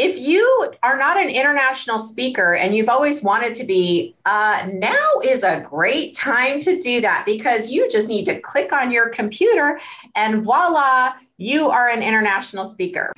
if you are not an international speaker and you've always wanted to be, uh, now is a great time to do that because you just need to click on your computer and voila, you are an international speaker.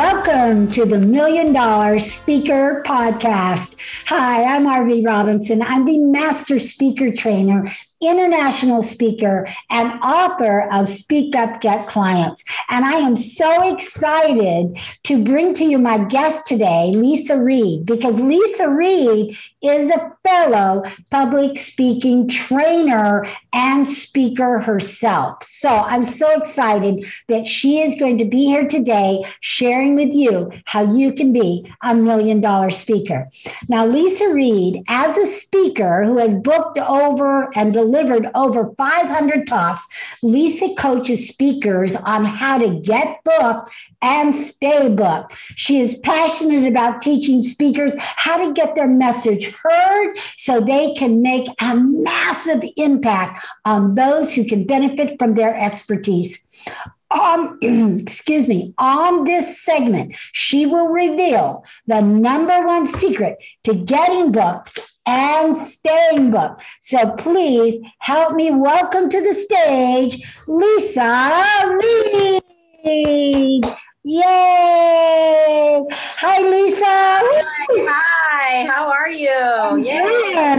Hello. Welcome to the Million Dollar Speaker Podcast. Hi, I'm Arvee Robinson. I'm the Master Speaker Trainer international speaker and author of Speak Up Get Clients. And I am so excited to bring to you my guest today, Leisa Reid, because Leisa Reid is a fellow public speaking trainer and speaker herself. So I'm so excited that she is going to be here today sharing with you how you can be a million dollar speaker. Now, Leisa Reid, as a speaker who has booked over and delivered delivered over 500 talks. Leisa coaches speakers on how to get booked and stay booked. She is passionate about teaching speakers how to get their message heard so they can make a massive impact on those who can benefit from their expertise. Um, excuse me, on this segment, she will reveal the number one secret to getting booked and staying booked. So please help me welcome to the stage Leisa Reid. Yay! Hi, Leisa. Hi, hi. How are you?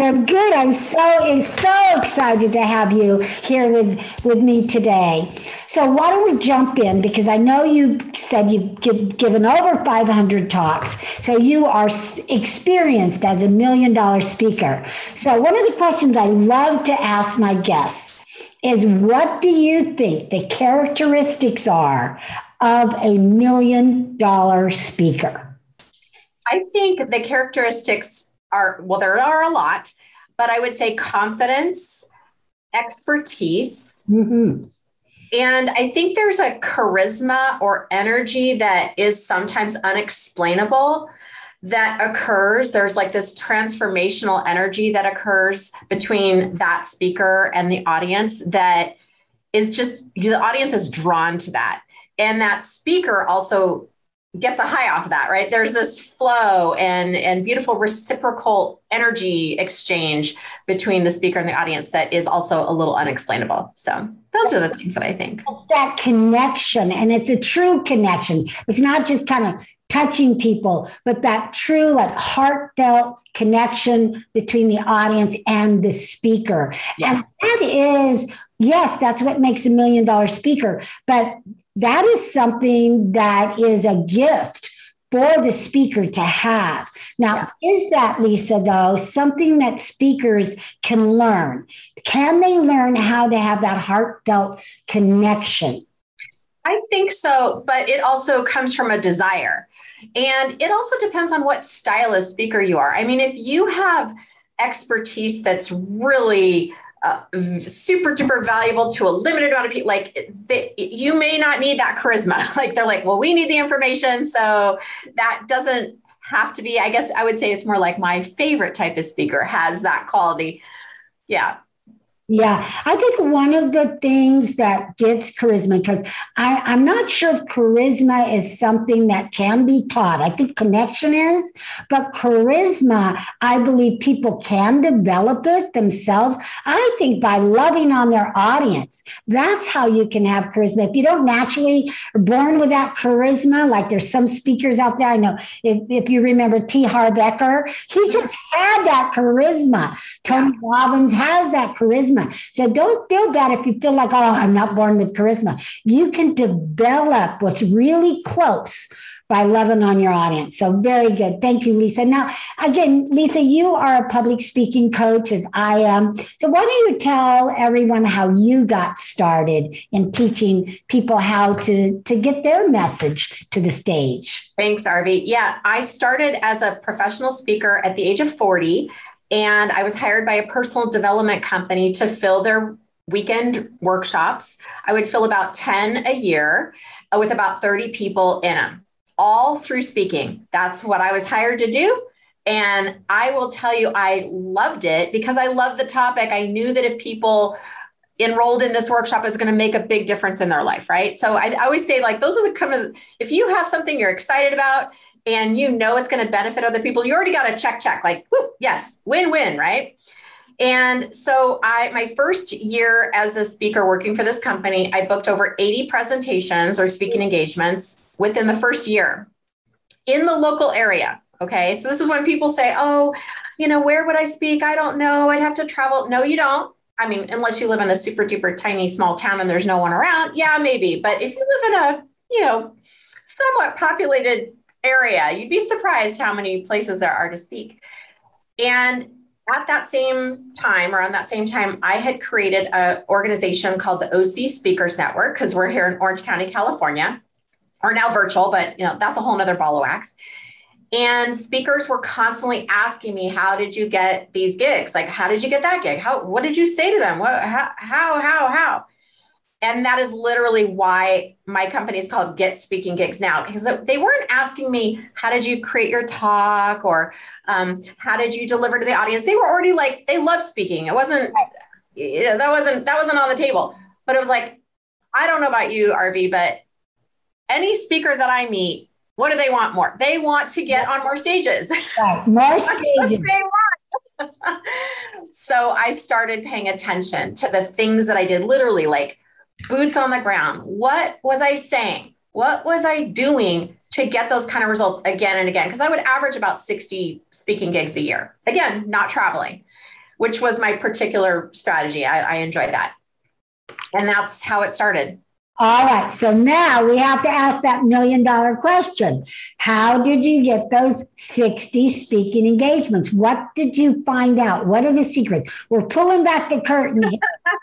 I'm good. I'm so so excited to have you here with with me today. So why don't we jump in because I know you said you've given over 500 talks, so you are experienced as a million dollar speaker. So one of the questions I love to ask my guests is what do you think the characteristics are of a million dollar speaker? I think the characteristics are, well, there are a lot, but I would say confidence, expertise. Mm-hmm. And I think there's a charisma or energy that is sometimes unexplainable that occurs. There's like this transformational energy that occurs between that speaker and the audience that is just the audience is drawn to that and that speaker also gets a high off of that right? There's this flow and and beautiful reciprocal energy exchange between the speaker and the audience that is also a little unexplainable. So those are the things that i think. It's that connection and it's a true connection. It's not just kind of touching people but that true like heartfelt connection between the audience and the speaker yeah. and that is yes that's what makes a million dollar speaker but that is something that is a gift for the speaker to have. Now, yeah. is that, Leisa, though, something that speakers can learn? Can they learn how to have that heartfelt connection? I think so, but it also comes from a desire. And it also depends on what style of speaker you are. I mean, if you have expertise that's really uh, super duper valuable to a limited amount of people. Like they, you may not need that charisma. Like they're like, well, we need the information, so that doesn't have to be. I guess I would say it's more like my favorite type of speaker has that quality. Yeah, yeah, I think one of the things that gets charisma, because I'm not sure if charisma is something that can be taught. I think connection is, but charisma, I believe people can develop it themselves. I think by loving on their audience, that's how you can have charisma. If you don't naturally born with that charisma, like there's some speakers out there, I know if, if you remember T. Harv Eker, he just had that charisma. Tony Robbins has that charisma charisma. So don't feel bad if you feel like, oh, I'm not born with charisma. You can develop what's really close by loving on your audience. So very good. Thank you, Leisa. Now, again, Leisa, you are a public speaking coach as I am. So why don't you tell everyone how you got started in teaching people how to, to get their message to the stage? Thanks, Arvee. Yeah, I started as a professional speaker at the age of 40 and I was hired by a personal development company to fill their weekend workshops. I would fill about 10 a year. Uh, with about 30 people in them, all through speaking. That's what I was hired to do. And I will tell you, I loved it because I love the topic. I knew that if people enrolled in this workshop is going to make a big difference in their life, right? So I, I always say, like, those are the kind of, if you have something you're excited about and you know it's going to benefit other people, you already got a check, check, like, whoo, yes, win win, right? And so I my first year as a speaker working for this company, I booked over 80 presentations or speaking engagements within the first year in the local area. Okay. So this is when people say, "Oh, you know, where would I speak? I don't know. I'd have to travel." No, you don't. I mean, unless you live in a super duper tiny small town and there's no one around, yeah, maybe. But if you live in a, you know, somewhat populated area, you'd be surprised how many places there are to speak. And at that same time, or on that same time, I had created an organization called the OC Speakers Network because we're here in Orange County, California, or now virtual, but you know that's a whole nother ball of wax. And speakers were constantly asking me, "How did you get these gigs? Like, how did you get that gig? How? What did you say to them? What? How? How? how? And that is literally why my company is called Get Speaking Gigs Now, because they weren't asking me, how did you create your talk or um, how did you deliver to the audience? They were already like, they love speaking. It wasn't, you know, that wasn't, that wasn't on the table, but it was like, I don't know about you, Arvee, but any speaker that I meet, what do they want more? They want to get on more stages. Right. More stages. so I started paying attention to the things that I did literally like boots on the ground. What was I saying? What was I doing to get those kind of results again and again? Because I would average about 60 speaking gigs a year. Again, not traveling, which was my particular strategy. I, I enjoy that. And that's how it started. All right. So now we have to ask that million dollar question. How did you get those 60 speaking engagements? What did you find out? What are the secrets? We're pulling back the curtain.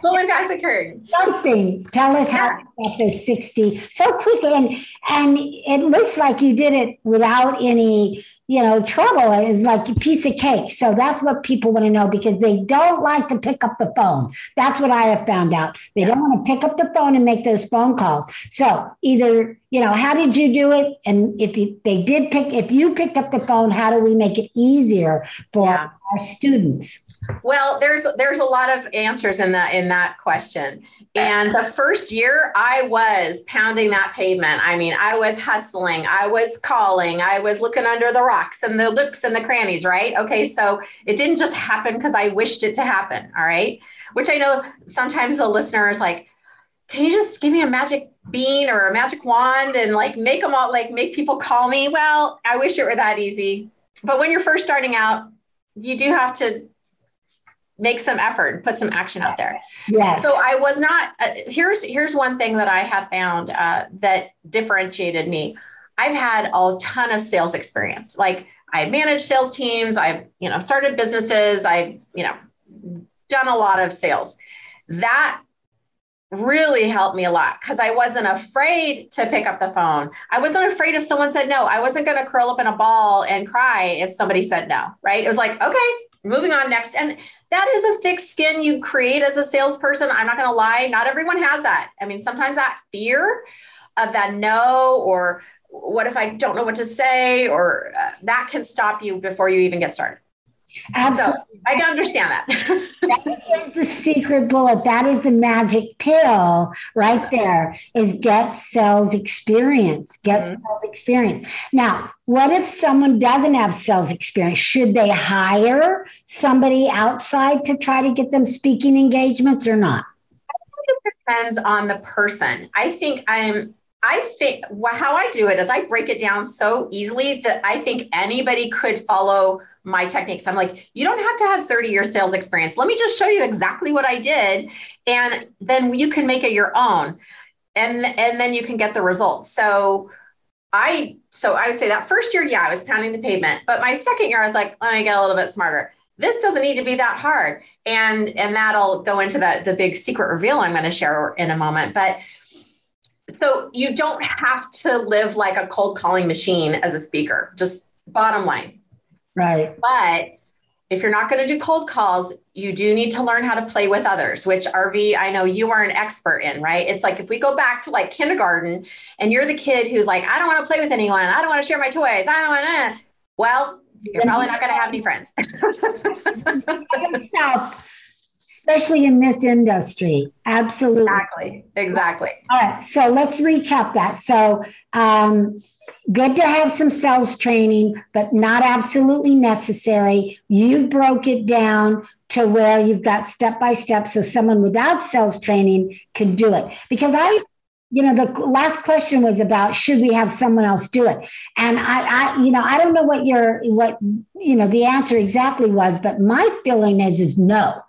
pulling back the curtain. Something. Tell us how you got those 60 so quickly. And and it looks like you did it without any you know, trouble It was like a piece of cake. So that's what people want to know because they don't like to pick up the phone. That's what I have found out. They don't want to pick up the phone and make those phone calls. So either, you know, how did you do it? And if you, they did pick, if you picked up the phone, how do we make it easier for yeah. our students? Well, there's there's a lot of answers in that in that question. And the first year I was pounding that pavement. I mean, I was hustling, I was calling, I was looking under the rocks and the looks and the crannies, right? Okay, so it didn't just happen because I wished it to happen, all right? Which I know sometimes the listener is like, can you just give me a magic bean or a magic wand and like make them all like make people call me? Well, I wish it were that easy. But when you're first starting out, you do have to make some effort and put some action out there. Yeah. So I was not. Uh, here's here's one thing that I have found uh, that differentiated me. I've had a ton of sales experience. Like I've managed sales teams. I've you know started businesses. I've you know done a lot of sales. That really helped me a lot because I wasn't afraid to pick up the phone. I wasn't afraid if someone said no. I wasn't going to curl up in a ball and cry if somebody said no, right? It was like, okay, moving on next. And that is a thick skin you create as a salesperson. I'm not going to lie, not everyone has that. I mean, sometimes that fear of that no or what if I don't know what to say or uh, that can stop you before you even get started. Absolutely. So I can understand that. that is the secret bullet. That is the magic pill right there is get sales experience. Get mm-hmm. sales experience. Now, what if someone doesn't have sales experience? Should they hire somebody outside to try to get them speaking engagements or not? I think it depends on the person. I think I'm I think how I do it is I break it down so easily that I think anybody could follow my techniques. I'm like, you don't have to have 30 years sales experience. Let me just show you exactly what I did. And then you can make it your own. And, and then you can get the results. So I, so I would say that first year, yeah, I was pounding the pavement. But my second year, I was like, let me get a little bit smarter. This doesn't need to be that hard. And, and that'll go into that, the big secret reveal I'm going to share in a moment. But so you don't have to live like a cold calling machine as a speaker, just bottom line Right. But if you're not going to do cold calls, you do need to learn how to play with others, which Arvee, I know you are an expert in, right? It's like if we go back to like kindergarten and you're the kid who's like, I don't want to play with anyone. I don't want to share my toys. I don't want to. Well, you're probably not going to have any friends. Yourself, especially in this industry. Absolutely. Exactly. Exactly. All right. So let's recap that. So, um, good to have some sales training, but not absolutely necessary. You've broke it down to where you've got step by step so someone without sales training can do it. Because I, you know, the last question was about should we have someone else do it? And I, I, you know, I don't know what your, what, you know, the answer exactly was, but my feeling is, is no.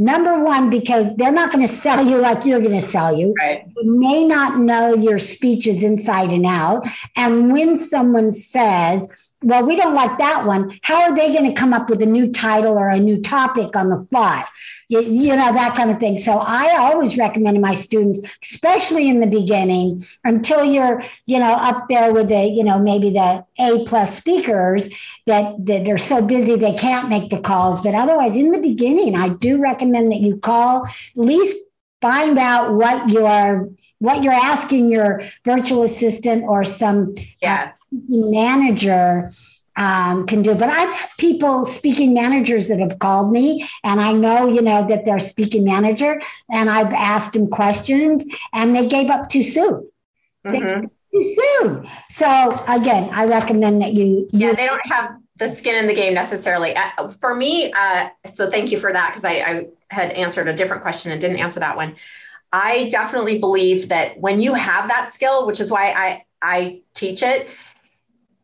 Number one, because they're not going to sell you like you're going to sell you. Right. You may not know your speeches inside and out. And when someone says, well, we don't like that one, how are they going to come up with a new title or a new topic on the fly? You, you know, that kind of thing. So I always recommend to my students, especially in the beginning, until you're, you know, up there with the, you know, maybe the A plus speakers that, that they're so busy they can't make the calls. But otherwise, in the beginning, I do recommend that you call at least find out what you're what you're asking your virtual assistant or some yes. uh, manager um, can do. But I've had people, speaking managers, that have called me, and I know, you know, that they're speaking manager, and I've asked them questions, and they gave up too soon. Mm-hmm. Too soon. So again, I recommend that you. Yeah, they don't have the skin in the game necessarily. Uh, for me, uh, so thank you for that because I, I had answered a different question and didn't answer that one. I definitely believe that when you have that skill, which is why I I teach it,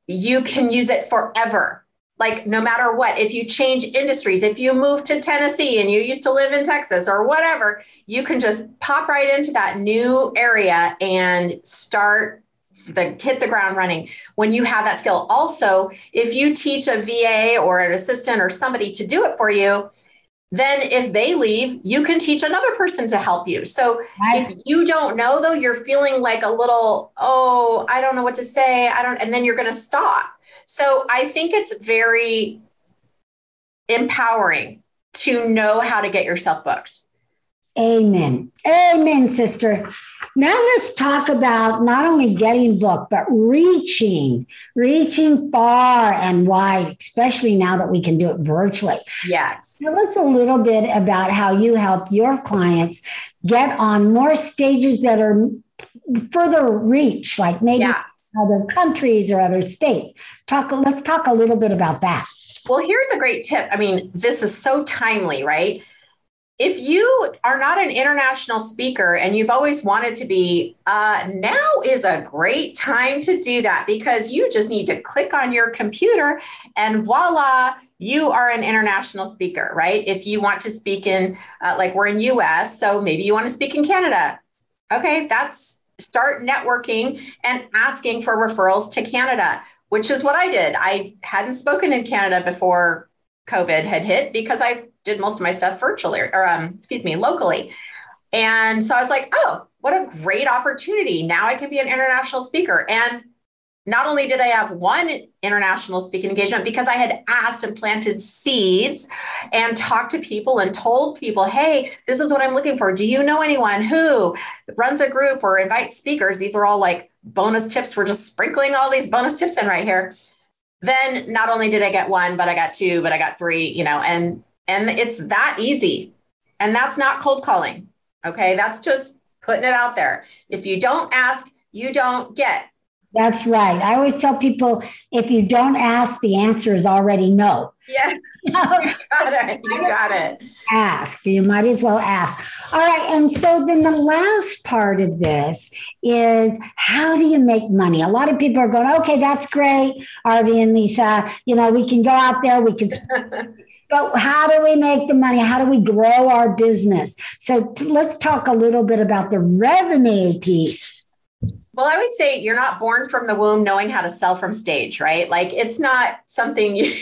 you can use it forever. Like no matter what, if you change industries, if you move to Tennessee and you used to live in Texas or whatever, you can just pop right into that new area and start the hit the ground running when you have that skill. Also, if you teach a VA or an assistant or somebody to do it for you, then if they leave, you can teach another person to help you. So right. if you don't know though, you're feeling like a little, oh, I don't know what to say. I don't, and then you're going to stop. So I think it's very empowering to know how to get yourself booked. Amen. Amen, sister. Now let's talk about not only getting booked, but reaching, reaching far and wide, especially now that we can do it virtually. Yes. Tell us a little bit about how you help your clients get on more stages that are further reach, like maybe yeah. other countries or other states. Talk. Let's talk a little bit about that. Well, here's a great tip. I mean, this is so timely, right? If you are not an international speaker and you've always wanted to be, uh, now is a great time to do that because you just need to click on your computer and voila, you are an international speaker, right? If you want to speak in, uh, like we're in US, so maybe you want to speak in Canada. Okay, that's start networking and asking for referrals to Canada, which is what I did. I hadn't spoken in Canada before COVID had hit because I did most of my stuff virtually or, um, excuse me, locally. And so I was like, oh, what a great opportunity. Now I can be an international speaker. And not only did I have one international speaking engagement because I had asked and planted seeds and talked to people and told people, hey, this is what I'm looking for. Do you know anyone who runs a group or invites speakers? These are all like bonus tips. We're just sprinkling all these bonus tips in right here then not only did I get one, but I got two, but I got three, you know, and and it's that easy. And that's not cold calling. Okay. That's just putting it out there. If you don't ask, you don't get. That's right. I always tell people if you don't ask, the answer is already no. Yeah. you got it. You got it. Ask. You might as well ask. All right. And so then the last part of this is how do you make money? A lot of people are going, okay, that's great, Arvee and Leisa. You know, we can go out there, we can. but how do we make the money? How do we grow our business? So t- let's talk a little bit about the revenue piece well, I always say you're not born from the womb knowing how to sell from stage, right? Like it's not something you,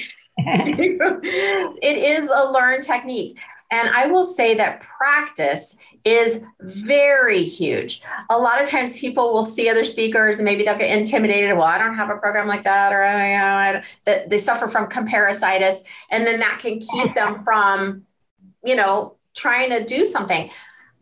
it is a learned technique. And I will say that practice is very huge. A lot of times people will see other speakers and maybe they'll get intimidated. Well, I don't have a program like that, or oh, you know, that they suffer from comparisitis. And then that can keep them from, you know, trying to do something.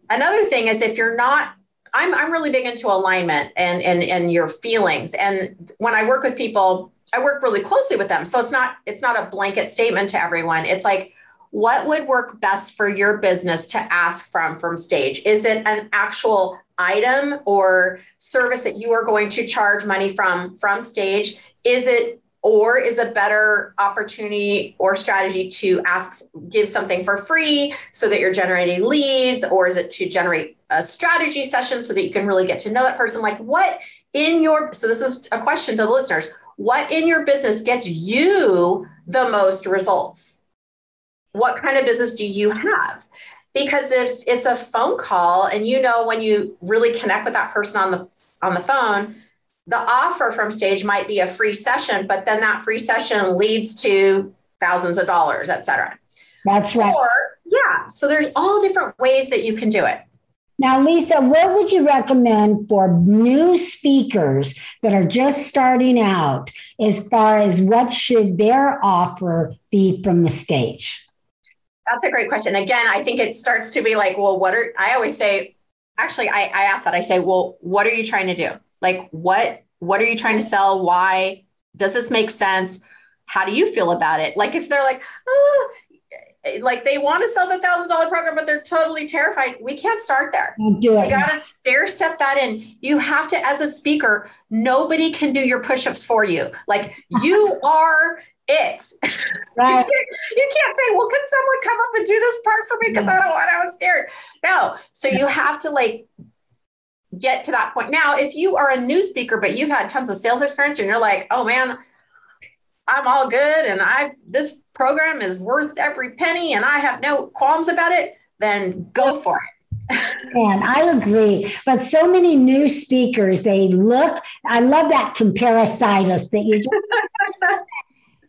Another thing is if you're not I'm, I'm really big into alignment and, and, and your feelings. And when I work with people, I work really closely with them. So it's not, it's not a blanket statement to everyone. It's like, what would work best for your business to ask from from stage? Is it an actual item or service that you are going to charge money from from stage? Is it or is a better opportunity or strategy to ask give something for free so that you're generating leads? Or is it to generate a strategy session so that you can really get to know that person? Like what in your so this is a question to the listeners what in your business gets you the most results what kind of business do you have? Because if it's a phone call and you know when you really connect with that person on the on the phone, the offer from stage might be a free session, but then that free session leads to thousands of dollars, et cetera. That's right. Or, yeah. So there's all different ways that you can do it. Now, Leisa, what would you recommend for new speakers that are just starting out as far as what should their offer be from the stage? That's a great question. Again, I think it starts to be like, well, what are, I always say, actually, I, I ask that. I say, well, what are you trying to do? Like, what, what are you trying to sell? Why? Does this make sense? How do you feel about it? Like, if they're like, oh, Eh, like they want to sell the thousand dollar program, but they're totally terrified. We can't start there. Do it. You got to stair step that in. You have to, as a speaker, nobody can do your push ups for you. Like you are it. Right. you, can't, you, can't, say, well, can someone come up and do this part for me? Because I don't want, I was scared. No. So you have to like get to that point. Now, if you are a new speaker, but you've had tons of sales experience and you're like, oh man, I'm all good and I this program is worth every penny and I have no qualms about it, then go for it. And I agree. But so many new speakers, they look, I love that comparisitis that you just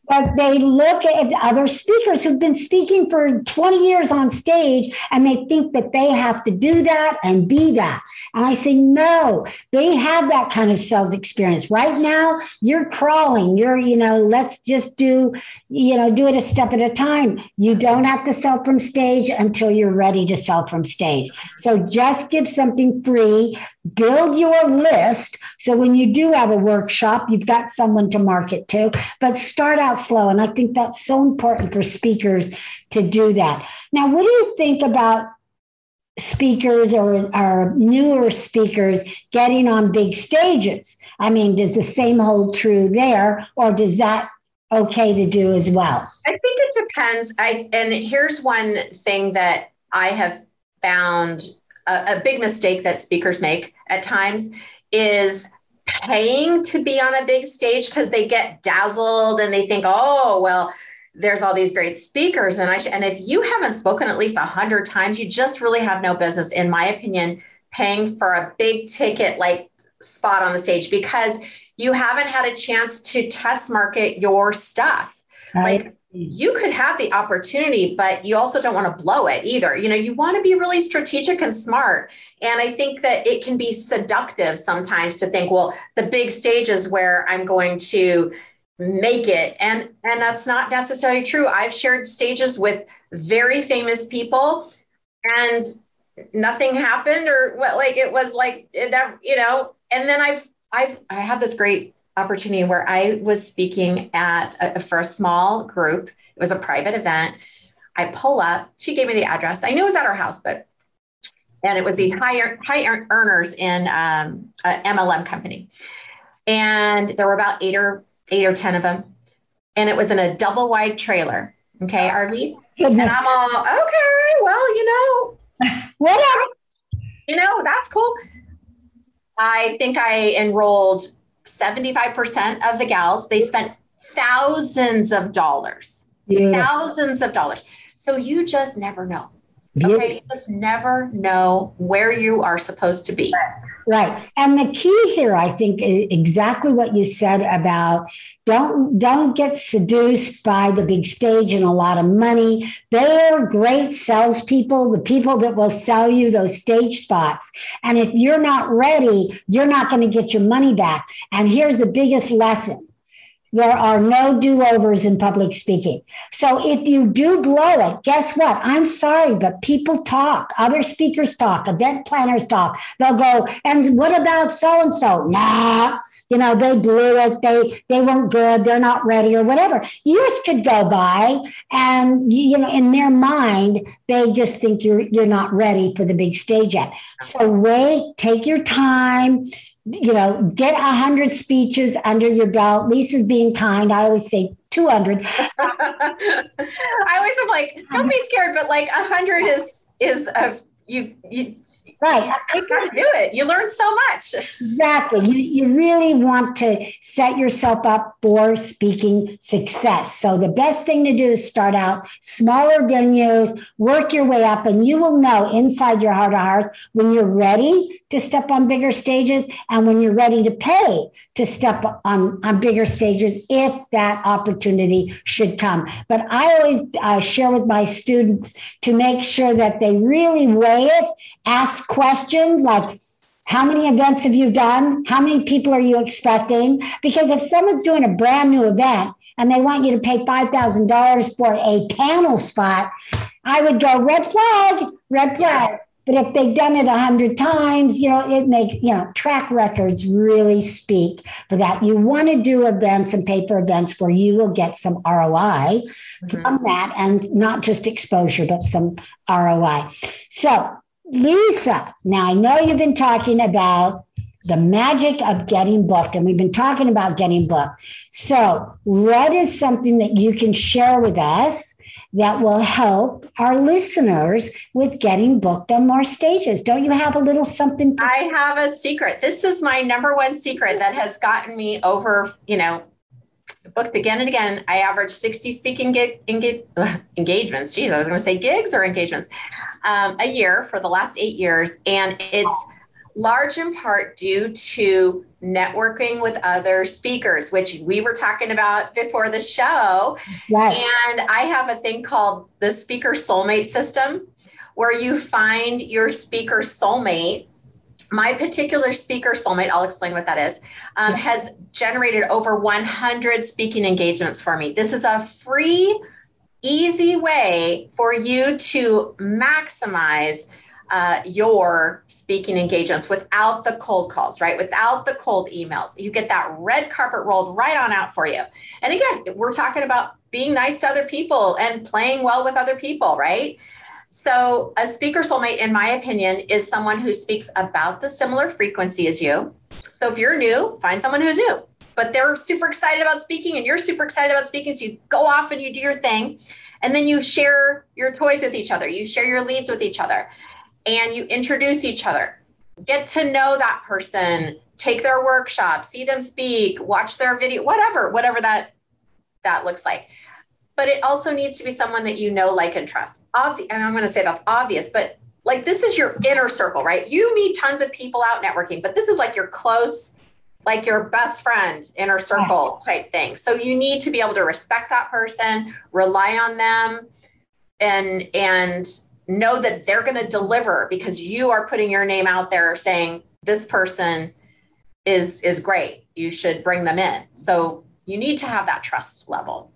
but they look at other speakers who've been speaking for 20 years on stage and they think that they have to do that and be that. And I say, no, they have that kind of sales experience. Right now, you're crawling. You're, you know, let's just do, you know, do it a step at a time. You don't have to sell from stage until you're ready to sell from stage. So just give something free, build your list. So when you do have a workshop, you've got someone to market to, but start out slow. And I think that's so important for speakers to do that. Now, what do you think about speakers or, or newer speakers getting on big stages? I mean, does the same hold true there, or does that okay to do as well? I think it depends. I and here's one thing that I have found a, a big mistake that speakers make at times is paying to be on a big stage because they get dazzled and they think, oh, well, there's all these great speakers. And I sh- and if you haven't spoken at least a hundred times, you just really have no business, in my opinion, paying for a big ticket like spot on the stage because you haven't had a chance to test market your stuff. Right. Like you could have the opportunity, but you also don't want to blow it either. You know, you want to be really strategic and smart. And I think that it can be seductive sometimes to think, well, the big stage is where I'm going to make it. And and that's not necessarily true. I've shared stages with very famous people and nothing happened or what like it was like it, you know, and then I've I've I have this great opportunity where I was speaking at a, for a small group. It was a private event. I pull up. She gave me the address. I knew it was at her house, but and it was these high high earners in um, MLM company, and there were about eight or eight or ten of them, and it was in a double wide trailer. Okay, Arvee, and I'm all okay. Well, you know, whatever. You know, that's cool. I think I enrolled 75% of the gals, they spent thousands of dollars, yeah. thousands of dollars. So you just never know. Okay. You just never know where you are supposed to be. Right. And the key here, I think, is exactly what you said about don't don't get seduced by the big stage and a lot of money. They're great salespeople, the people that will sell you those stage spots. And if you're not ready, you're not going to get your money back. And here's the biggest lesson there are no do overs in public speaking. So if you do blow it, guess what? I'm sorry, but people talk. Other speakers talk. Event planners talk. They'll go, and what about so and so? Nah, you know, they blew it. They they weren't good. They're not ready or whatever. Years could go by, and you know, in their mind, they just think you're you're not ready for the big stage yet. So wait, take your time you know, get a hundred speeches under your belt. Leisa's being kind. I always say 200. I always am like, don't be scared, but like a hundred is, is a, you, you, Right. You got to do it. You learn so much. Exactly. You, you really want to set yourself up for speaking success. So the best thing to do is start out smaller venues, work your way up, and you will know inside your heart of hearts when you're ready to step on bigger stages and when you're ready to pay to step on, on bigger stages if that opportunity should come. But I always uh, share with my students to make sure that they really weigh it, ask questions like, how many events have you done? How many people are you expecting? Because if someone's doing a brand new event and they want you to pay $5,000 for a panel spot, I would go red flag, red flag. But if they've done it a hundred times, you know, it makes, you know, track records really speak for that. You want to do events and paper events where you will get some ROI mm-hmm. from that and not just exposure, but some ROI. So Leisa, now I know you've been talking about the magic of getting booked, and we've been talking about getting booked. So, what is something that you can share with us that will help our listeners with getting booked on more stages? Don't you have a little something? To- I have a secret. This is my number one secret that has gotten me over, you know, booked again and again. I average 60 speaking gig, engage, engagements. Geez, I was going to say gigs or engagements um, a year for the last eight years. And it's large in part due to networking with other speakers, which we were talking about before the show. And I have a thing called the speaker soulmate system where you find your speaker soulmate my particular speaker soulmate i'll explain what that is um, has generated over 100 speaking engagements for me this is a free easy way for you to maximize uh, your speaking engagements without the cold calls, right? Without the cold emails. You get that red carpet rolled right on out for you. And again, we're talking about being nice to other people and playing well with other people, right? So, a speaker soulmate, in my opinion, is someone who speaks about the similar frequency as you. So, if you're new, find someone who's new but they're super excited about speaking and you're super excited about speaking. So you go off and you do your thing. And then you share your toys with each other, you share your leads with each other, and you introduce each other. Get to know that person, take their workshop, see them speak, watch their video, whatever, whatever that that looks like. But it also needs to be someone that you know, like, and trust. Obvi- and I'm going to say that's obvious, but like this is your inner circle, right? You meet tons of people out networking, but this is like your close like your best friend inner circle type thing. So you need to be able to respect that person, rely on them and and know that they're going to deliver because you are putting your name out there saying this person is is great. You should bring them in. So you need to have that trust level.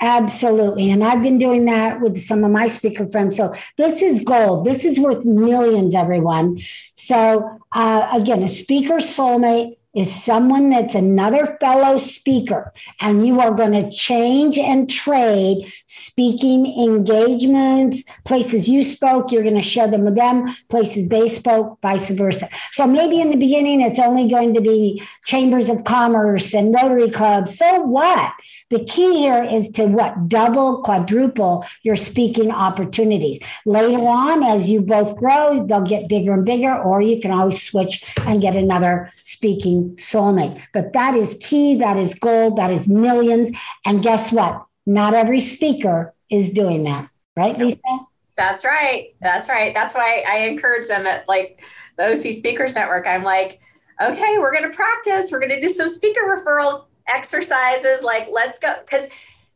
Absolutely. And I've been doing that with some of my speaker friends. So this is gold. This is worth millions, everyone. So, uh, again, a speaker soulmate is someone that's another fellow speaker, and you are going to change and trade speaking engagements, places you spoke, you're going to share them with them, places they spoke, vice versa. So maybe in the beginning, it's only going to be chambers of commerce and Rotary clubs. So what? The key here is to what? Double, quadruple your speaking opportunities. Later on, as you both grow, they'll get bigger and bigger, or you can always switch and get another speaking soulmate. But that is key, that is gold, that is millions. And guess what? Not every speaker is doing that, right, Leisa? That's right. That's right. That's why I encourage them at like the OC Speakers Network. I'm like, okay, we're going to practice. We're going to do some speaker referral exercises. Like, let's go. Because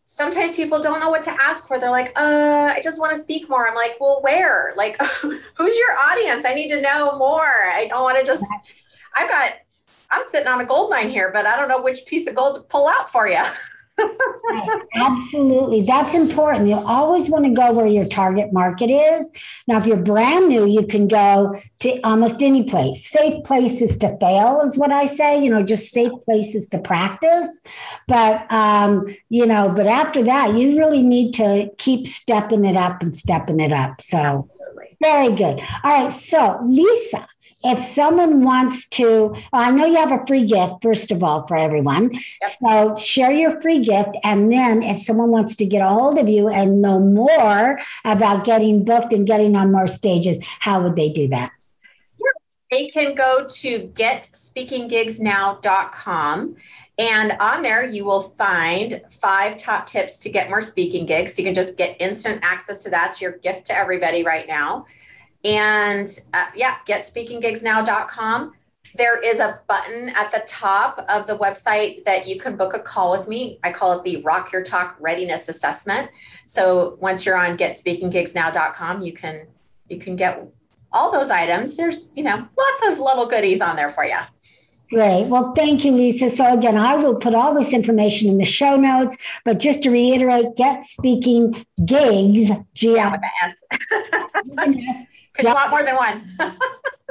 sometimes people don't know what to ask for. They're like, uh, I just want to speak more. I'm like, well, where? Like, who's your audience? I need to know more. I don't want to just, I've got, I'm sitting on a gold mine here, but I don't know which piece of gold to pull out for you. right. Absolutely. That's important. You always want to go where your target market is. Now, if you're brand new, you can go to almost any place. Safe places to fail is what I say, you know, just safe places to practice. But, um, you know, but after that, you really need to keep stepping it up and stepping it up. So, Absolutely. very good. All right. So, Leisa, if someone wants to, I know you have a free gift, first of all, for everyone. Yep. So share your free gift. And then if someone wants to get a hold of you and know more about getting booked and getting on more stages, how would they do that? They can go to getspeakinggigsnow.com. And on there, you will find five top tips to get more speaking gigs. You can just get instant access to that. It's your gift to everybody right now. And uh, yeah, getspeakinggigsnow.com. There is a button at the top of the website that you can book a call with me. I call it the Rock Your Talk Readiness Assessment. So once you're on getspeakinggigsnow.com, you can you can get all those items. There's, you know, lots of little goodies on there for you. Great. Well, thank you, Leisa. So again, I will put all this information in the show notes, but just to reiterate, get speaking gigs, G yeah, Because you want more than one.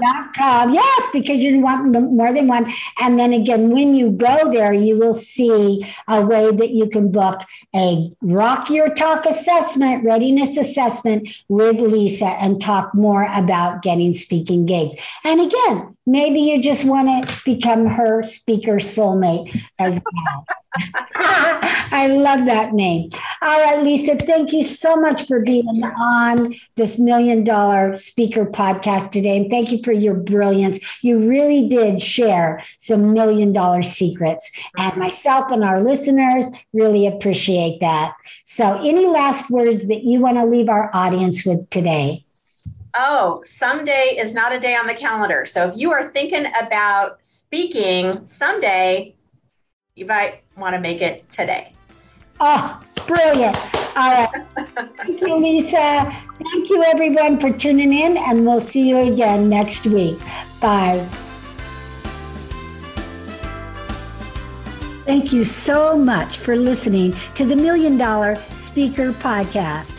dot com. Yes, because you want more than one. And then again, when you go there, you will see a way that you can book a Rock Your Talk assessment, readiness assessment with Leisa and talk more about getting speaking gigs. And again, maybe you just want to become her speaker soulmate as well. I love that name. All right, Leisa, thank you so much for being on this million dollar speaker podcast today. And thank you for your brilliance. You really did share some million dollar secrets. And myself and our listeners really appreciate that. So, any last words that you want to leave our audience with today? Oh, someday is not a day on the calendar. So if you are thinking about speaking someday, you might want to make it today. Oh, brilliant. All right. Thank you, Leisa. Thank you, everyone, for tuning in, and we'll see you again next week. Bye. Thank you so much for listening to the Million Dollar Speaker Podcast.